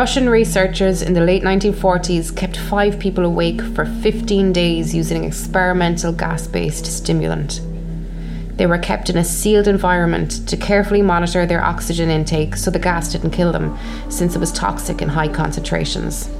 Russian researchers in the late 1940s kept five people awake for 15 days using an experimental gas based stimulant. They were kept in a sealed environment to carefully monitor their oxygen intake so the gas didn't kill them, since it was toxic in high concentrations.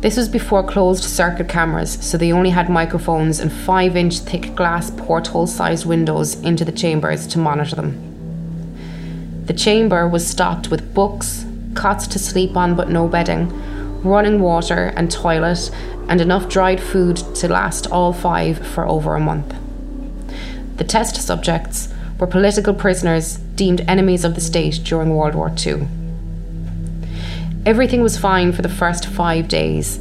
This was before closed circuit cameras, so they only had microphones and 5 inch thick glass porthole sized windows into the chambers to monitor them. The chamber was stocked with books, cots to sleep on but no bedding, running water and toilet, and enough dried food to last all five for over a month. The test subjects were political prisoners deemed enemies of the state during World War II. Everything was fine for the first five days.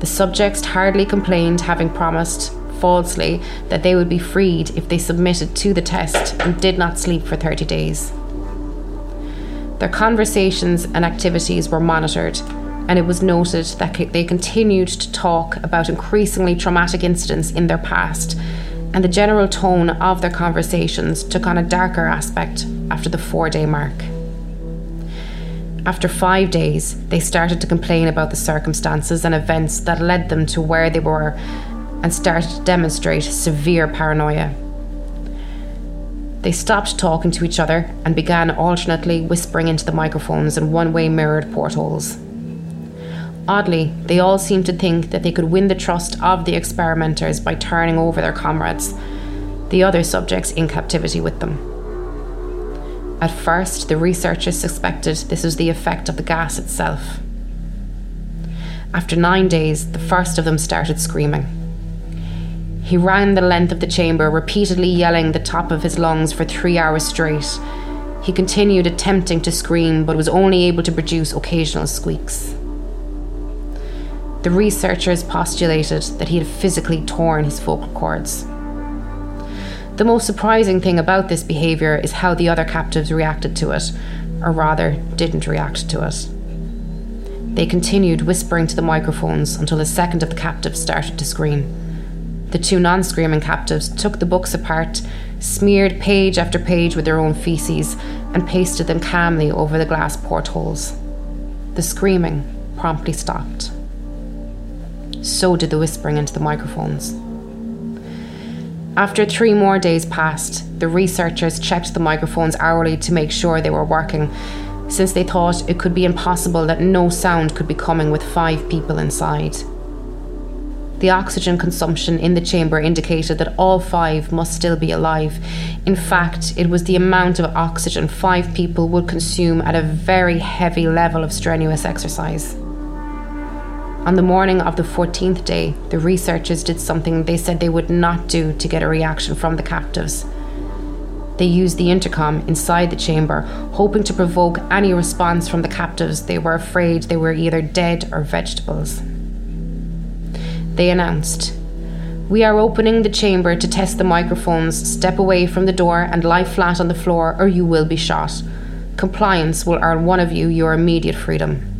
The subjects hardly complained, having promised, falsely, that they would be freed if they submitted to the test and did not sleep for 30 days. Their conversations and activities were monitored, and it was noted that they continued to talk about increasingly traumatic incidents in their past and the general tone of their conversations took on a darker aspect after the four day mark. After five days, they started to complain about the circumstances and events that led them to where they were and started to demonstrate severe paranoia. They stopped talking to each other and began alternately whispering into the microphones and one way mirrored portholes. Oddly, they all seemed to think that they could win the trust of the experimenters by turning over their comrades, the other subjects in captivity with them. At first, the researchers suspected this was the effect of the gas itself. After nine days, the first of them started screaming. He ran the length of the chamber, repeatedly yelling the top of his lungs for three hours straight. He continued attempting to scream, but was only able to produce occasional squeaks. The researchers postulated that he had physically torn his vocal cords. The most surprising thing about this behaviour is how the other captives reacted to it, or rather, didn't react to it. They continued whispering to the microphones until the second of the captives started to scream. The two non screaming captives took the books apart, smeared page after page with their own feces, and pasted them calmly over the glass portholes. The screaming promptly stopped so did the whispering into the microphones. After three more days passed, the researchers checked the microphones hourly to make sure they were working, since they thought it could be impossible that no sound could be coming with five people inside. The oxygen consumption in the chamber indicated that all five must still be alive. In fact, it was the amount of oxygen five people would consume at a very heavy level of strenuous exercise. On the morning of the 14th day, the researchers did something they said they would not do to get a reaction from the captives. They used the intercom inside the chamber, hoping to provoke any response from the captives they were afraid they were either dead or vegetables. They announced, We are opening the chamber to test the microphones. Step away from the door and lie flat on the floor, or you will be shot. Compliance will earn one of you your immediate freedom.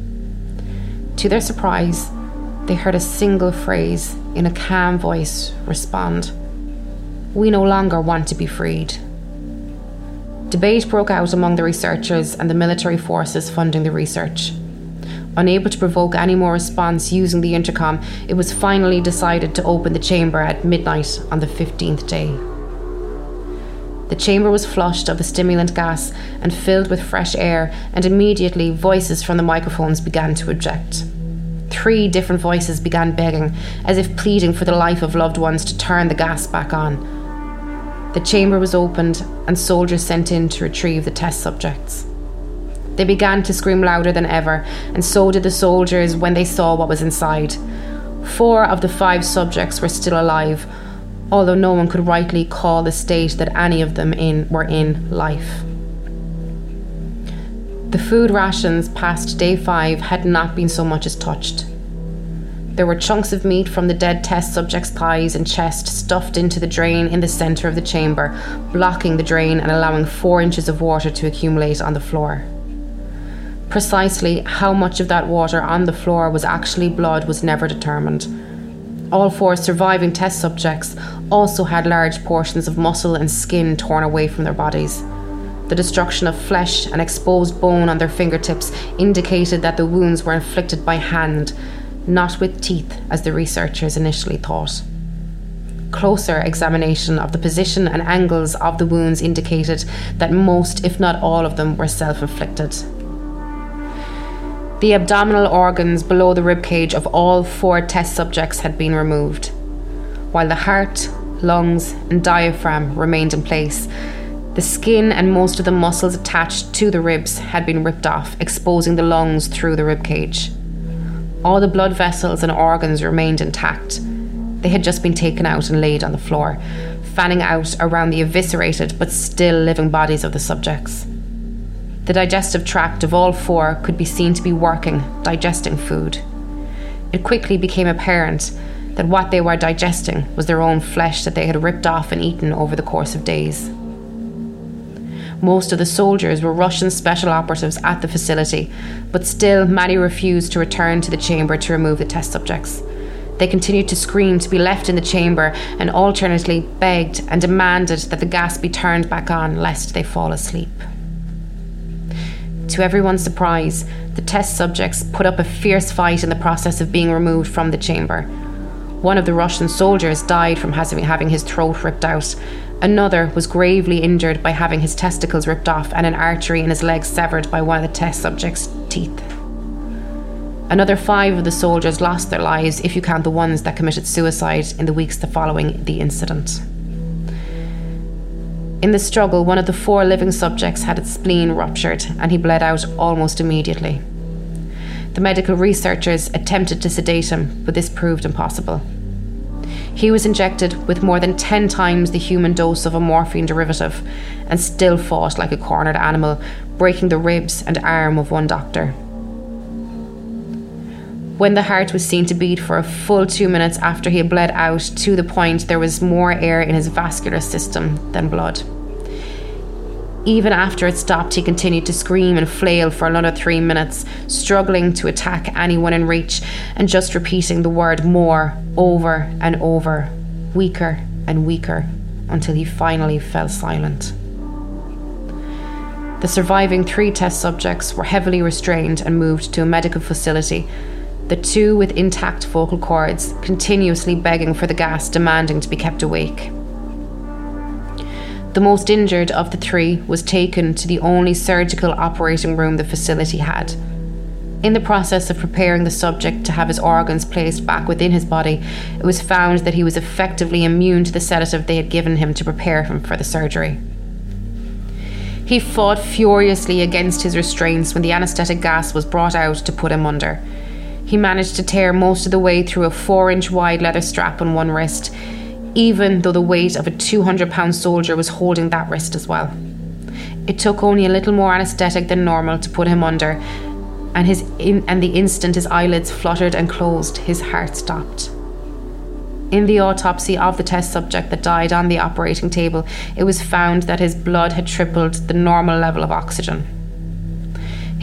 To their surprise, they heard a single phrase in a calm voice respond We no longer want to be freed. Debate broke out among the researchers and the military forces funding the research. Unable to provoke any more response using the intercom, it was finally decided to open the chamber at midnight on the 15th day. The chamber was flushed of the stimulant gas and filled with fresh air, and immediately voices from the microphones began to object. Three different voices began begging, as if pleading for the life of loved ones to turn the gas back on. The chamber was opened, and soldiers sent in to retrieve the test subjects. They began to scream louder than ever, and so did the soldiers when they saw what was inside. Four of the five subjects were still alive, although no one could rightly call the state that any of them in were in life. The food rations past day five had not been so much as touched. There were chunks of meat from the dead test subject's thighs and chest stuffed into the drain in the centre of the chamber, blocking the drain and allowing four inches of water to accumulate on the floor. Precisely how much of that water on the floor was actually blood was never determined. All four surviving test subjects also had large portions of muscle and skin torn away from their bodies. The destruction of flesh and exposed bone on their fingertips indicated that the wounds were inflicted by hand, not with teeth, as the researchers initially thought. Closer examination of the position and angles of the wounds indicated that most, if not all of them, were self inflicted. The abdominal organs below the ribcage of all four test subjects had been removed, while the heart, lungs, and diaphragm remained in place the skin and most of the muscles attached to the ribs had been ripped off, exposing the lungs through the rib cage. All the blood vessels and organs remained intact. They had just been taken out and laid on the floor, fanning out around the eviscerated but still living bodies of the subjects. The digestive tract of all four could be seen to be working, digesting food. It quickly became apparent that what they were digesting was their own flesh that they had ripped off and eaten over the course of days. Most of the soldiers were Russian special operatives at the facility, but still many refused to return to the chamber to remove the test subjects. They continued to scream to be left in the chamber and alternately begged and demanded that the gas be turned back on lest they fall asleep. To everyone's surprise, the test subjects put up a fierce fight in the process of being removed from the chamber. One of the Russian soldiers died from having his throat ripped out, Another was gravely injured by having his testicles ripped off and an artery in his leg severed by one of the test subject's teeth. Another five of the soldiers lost their lives if you count the ones that committed suicide in the weeks following the incident. In the struggle, one of the four living subjects had its spleen ruptured and he bled out almost immediately. The medical researchers attempted to sedate him, but this proved impossible. He was injected with more than 10 times the human dose of a morphine derivative and still fought like a cornered animal, breaking the ribs and arm of one doctor. When the heart was seen to beat for a full two minutes after he had bled out to the point there was more air in his vascular system than blood. Even after it stopped, he continued to scream and flail for another three minutes, struggling to attack anyone in reach and just repeating the word more over and over, weaker and weaker, until he finally fell silent. The surviving three test subjects were heavily restrained and moved to a medical facility. The two with intact vocal cords, continuously begging for the gas, demanding to be kept awake. The most injured of the three was taken to the only surgical operating room the facility had. In the process of preparing the subject to have his organs placed back within his body, it was found that he was effectively immune to the sedative they had given him to prepare him for the surgery. He fought furiously against his restraints when the anaesthetic gas was brought out to put him under. He managed to tear most of the way through a four inch wide leather strap on one wrist even though the weight of a 200 pound soldier was holding that wrist as well. It took only a little more anaesthetic than normal to put him under, and, his in, and the instant his eyelids fluttered and closed, his heart stopped. In the autopsy of the test subject that died on the operating table, it was found that his blood had tripled the normal level of oxygen.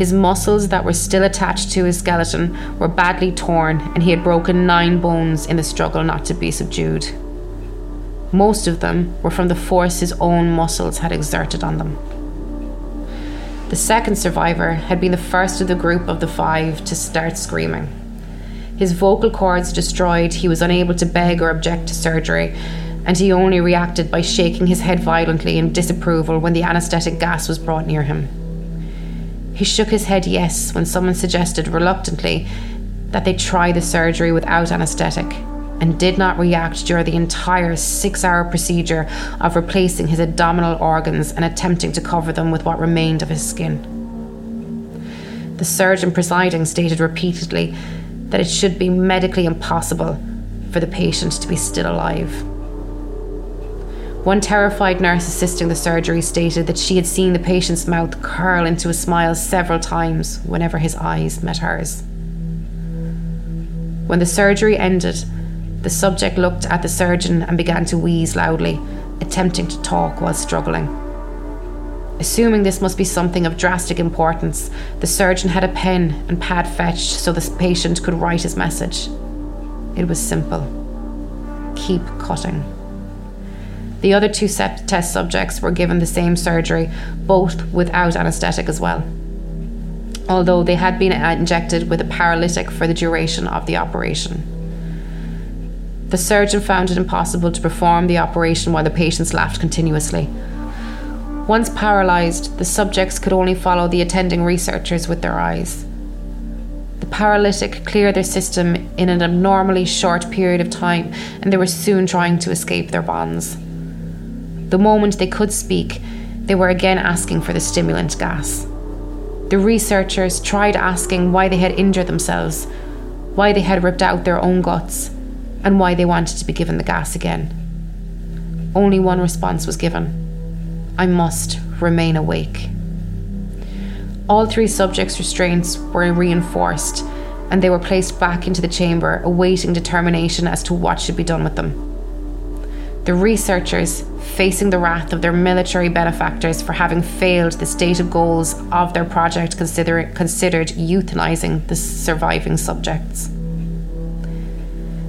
His muscles that were still attached to his skeleton were badly torn, and he had broken nine bones in the struggle not to be subdued. Most of them were from the force his own muscles had exerted on them. The second survivor had been the first of the group of the five to start screaming. His vocal cords destroyed, he was unable to beg or object to surgery, and he only reacted by shaking his head violently in disapproval when the anaesthetic gas was brought near him. He shook his head yes when someone suggested reluctantly that they try the surgery without anaesthetic and did not react during the entire six hour procedure of replacing his abdominal organs and attempting to cover them with what remained of his skin. The surgeon presiding stated repeatedly that it should be medically impossible for the patient to be still alive. One terrified nurse assisting the surgery stated that she had seen the patient's mouth curl into a smile several times whenever his eyes met hers. When the surgery ended, the subject looked at the surgeon and began to wheeze loudly, attempting to talk while struggling. Assuming this must be something of drastic importance, the surgeon had a pen and pad fetched so the patient could write his message. It was simple keep cutting. The other two test subjects were given the same surgery, both without anaesthetic as well, although they had been uh, injected with a paralytic for the duration of the operation. The surgeon found it impossible to perform the operation while the patients laughed continuously. Once paralysed, the subjects could only follow the attending researchers with their eyes. The paralytic cleared their system in an abnormally short period of time, and they were soon trying to escape their bonds. The moment they could speak, they were again asking for the stimulant gas. The researchers tried asking why they had injured themselves, why they had ripped out their own guts, and why they wanted to be given the gas again. Only one response was given I must remain awake. All three subjects' restraints were reinforced and they were placed back into the chamber, awaiting determination as to what should be done with them. The researchers, facing the wrath of their military benefactors for having failed the stated goals of their project, consider- considered euthanizing the surviving subjects.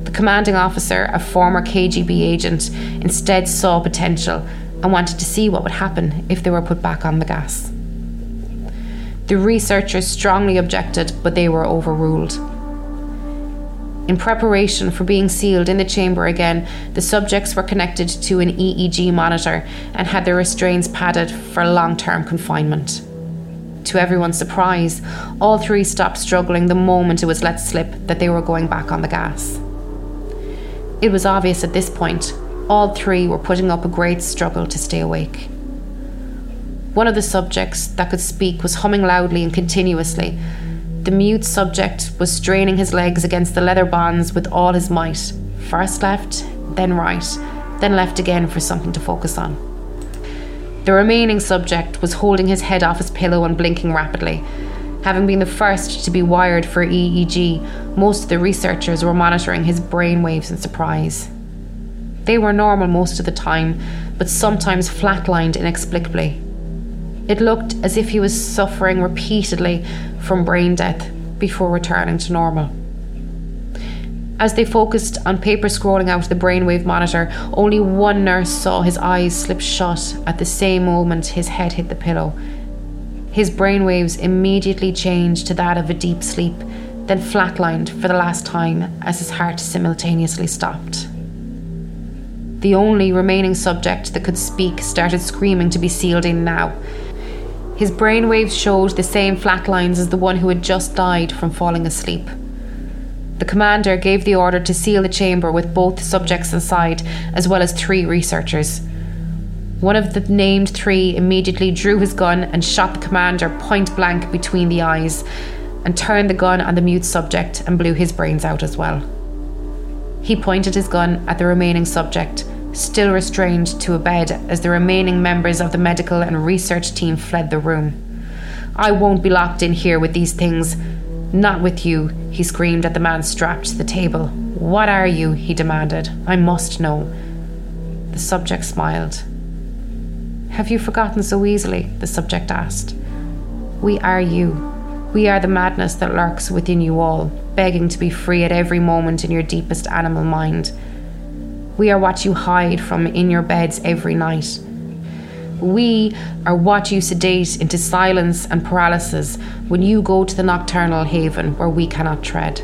The commanding officer, a former KGB agent, instead saw potential and wanted to see what would happen if they were put back on the gas. The researchers strongly objected, but they were overruled. In preparation for being sealed in the chamber again, the subjects were connected to an EEG monitor and had their restraints padded for long term confinement. To everyone's surprise, all three stopped struggling the moment it was let slip that they were going back on the gas. It was obvious at this point, all three were putting up a great struggle to stay awake. One of the subjects that could speak was humming loudly and continuously. The mute subject was straining his legs against the leather bonds with all his might. First left, then right, then left again for something to focus on. The remaining subject was holding his head off his pillow and blinking rapidly. Having been the first to be wired for EEG, most of the researchers were monitoring his brain waves in surprise. They were normal most of the time, but sometimes flatlined inexplicably. It looked as if he was suffering repeatedly from brain death before returning to normal. As they focused on paper scrolling out the brainwave monitor, only one nurse saw his eyes slip shut at the same moment his head hit the pillow. His brainwaves immediately changed to that of a deep sleep, then flatlined for the last time as his heart simultaneously stopped. The only remaining subject that could speak started screaming to be sealed in now. His brainwaves showed the same flat lines as the one who had just died from falling asleep. The commander gave the order to seal the chamber with both subjects inside, as well as three researchers. One of the named three immediately drew his gun and shot the commander point blank between the eyes, and turned the gun on the mute subject and blew his brains out as well. He pointed his gun at the remaining subject still restrained to a bed as the remaining members of the medical and research team fled the room. I won't be locked in here with these things. Not with you, he screamed at the man strapped to the table. What are you? he demanded. I must know. The subject smiled. Have you forgotten so easily? the subject asked. We are you. We are the madness that lurks within you all, begging to be free at every moment in your deepest animal mind. We are what you hide from in your beds every night. We are what you sedate into silence and paralysis when you go to the nocturnal haven where we cannot tread.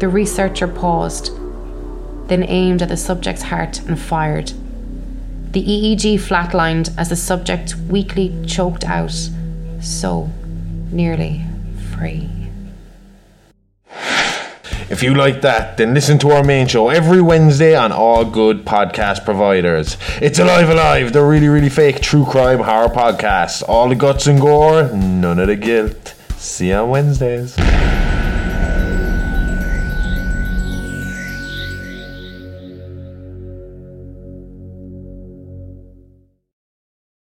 The researcher paused, then aimed at the subject's heart and fired. The EEG flatlined as the subject weakly choked out, so nearly free. If you like that, then listen to our main show every Wednesday on all good podcast providers. It's Alive Alive, the really, really fake true crime horror podcast. All the guts and gore, none of the guilt. See you on Wednesdays.